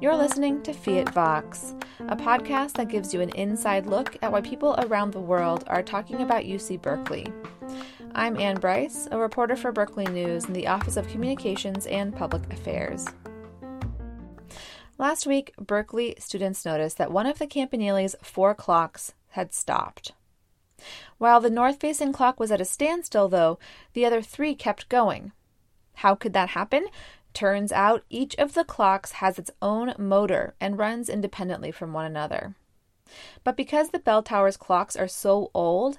You're listening to Fiat Vox, a podcast that gives you an inside look at why people around the world are talking about UC Berkeley. I'm Anne Brice, a reporter for Berkeley News in the Office of Communications and Public Affairs. Last week, Berkeley students noticed that one of the Campanile's four clocks had stopped. While the north facing clock was at a standstill, though, the other three kept going. How could that happen? Turns out each of the clocks has its own motor and runs independently from one another. But because the bell tower's clocks are so old,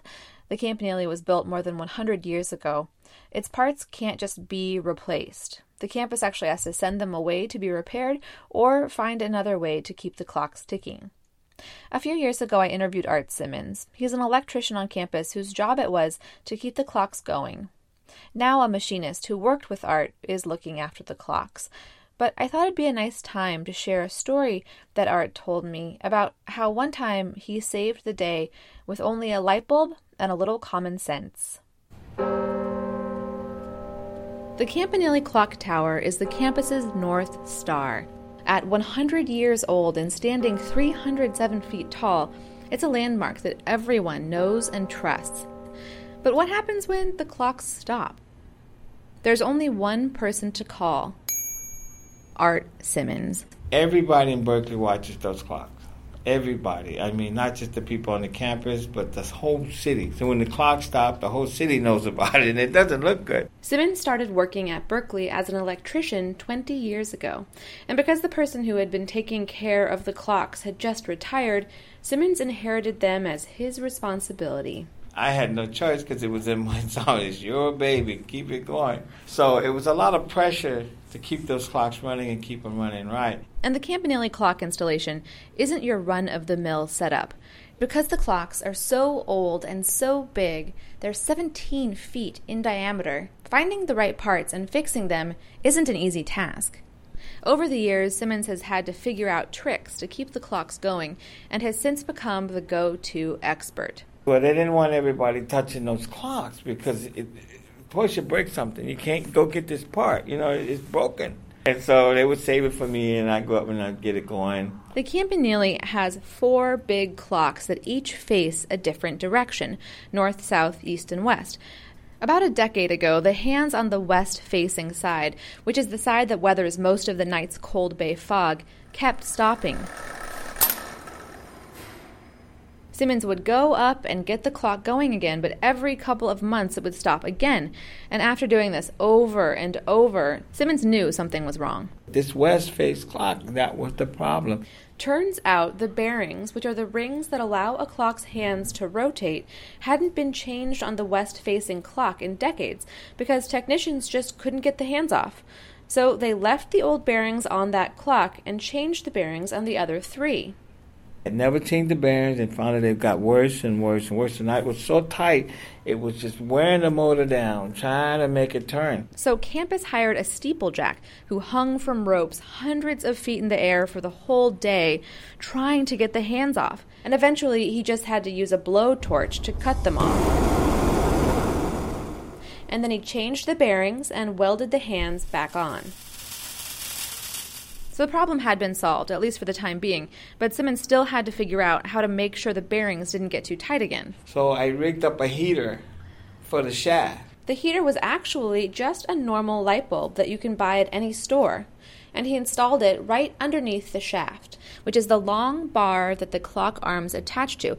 the Campanile was built more than 100 years ago, its parts can't just be replaced. The campus actually has to send them away to be repaired or find another way to keep the clocks ticking. A few years ago, I interviewed Art Simmons. He's an electrician on campus whose job it was to keep the clocks going. Now, a machinist who worked with Art is looking after the clocks. But I thought it'd be a nice time to share a story that Art told me about how one time he saved the day with only a light bulb and a little common sense. The Campanile Clock Tower is the campus's North Star. At 100 years old and standing 307 feet tall, it's a landmark that everyone knows and trusts. But what happens when the clocks stop? There's only one person to call Art Simmons. Everybody in Berkeley watches those clocks. Everybody. I mean, not just the people on the campus, but the whole city. So when the clock stops, the whole city knows about it, and it doesn't look good. Simmons started working at Berkeley as an electrician 20 years ago. And because the person who had been taking care of the clocks had just retired, Simmons inherited them as his responsibility. I had no choice because it was in my song. It's your baby, keep it going. So it was a lot of pressure to keep those clocks running and keep them running right. And the Campanile clock installation isn't your run of the mill setup. Because the clocks are so old and so big, they're 17 feet in diameter, finding the right parts and fixing them isn't an easy task. Over the years, Simmons has had to figure out tricks to keep the clocks going and has since become the go to expert. Well, they didn't want everybody touching those clocks because it, push you break something. You can't go get this part. You know, it's broken. And so they would save it for me, and I'd go up and I'd get it going. The Campanile has four big clocks that each face a different direction north, south, east, and west. About a decade ago, the hands on the west facing side, which is the side that weathers most of the night's cold bay fog, kept stopping. Simmons would go up and get the clock going again, but every couple of months it would stop again. And after doing this over and over, Simmons knew something was wrong. This west face clock, that was the problem. Turns out the bearings, which are the rings that allow a clock's hands to rotate, hadn't been changed on the west facing clock in decades because technicians just couldn't get the hands off. So they left the old bearings on that clock and changed the bearings on the other three. I never changed the bearings and finally they got worse and worse and worse. The night was so tight, it was just wearing the motor down, trying to make it turn. So campus hired a steeplejack who hung from ropes hundreds of feet in the air for the whole day, trying to get the hands off. And eventually, he just had to use a blowtorch to cut them off. And then he changed the bearings and welded the hands back on. So the problem had been solved, at least for the time being, but Simmons still had to figure out how to make sure the bearings didn't get too tight again. So I rigged up a heater for the shaft. The heater was actually just a normal light bulb that you can buy at any store, and he installed it right underneath the shaft, which is the long bar that the clock arms attach to.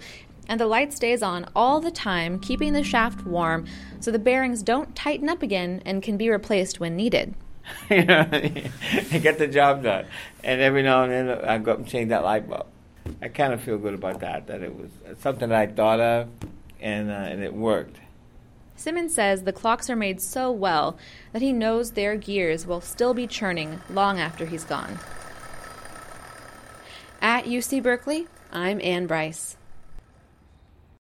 And the light stays on all the time, keeping the shaft warm so the bearings don't tighten up again and can be replaced when needed. you know, and get the job done. And every now and then I go up and change that light bulb. I kind of feel good about that, that it was something that I thought of and, uh, and it worked. Simmons says the clocks are made so well that he knows their gears will still be churning long after he's gone. At UC Berkeley, I'm Anne Brice.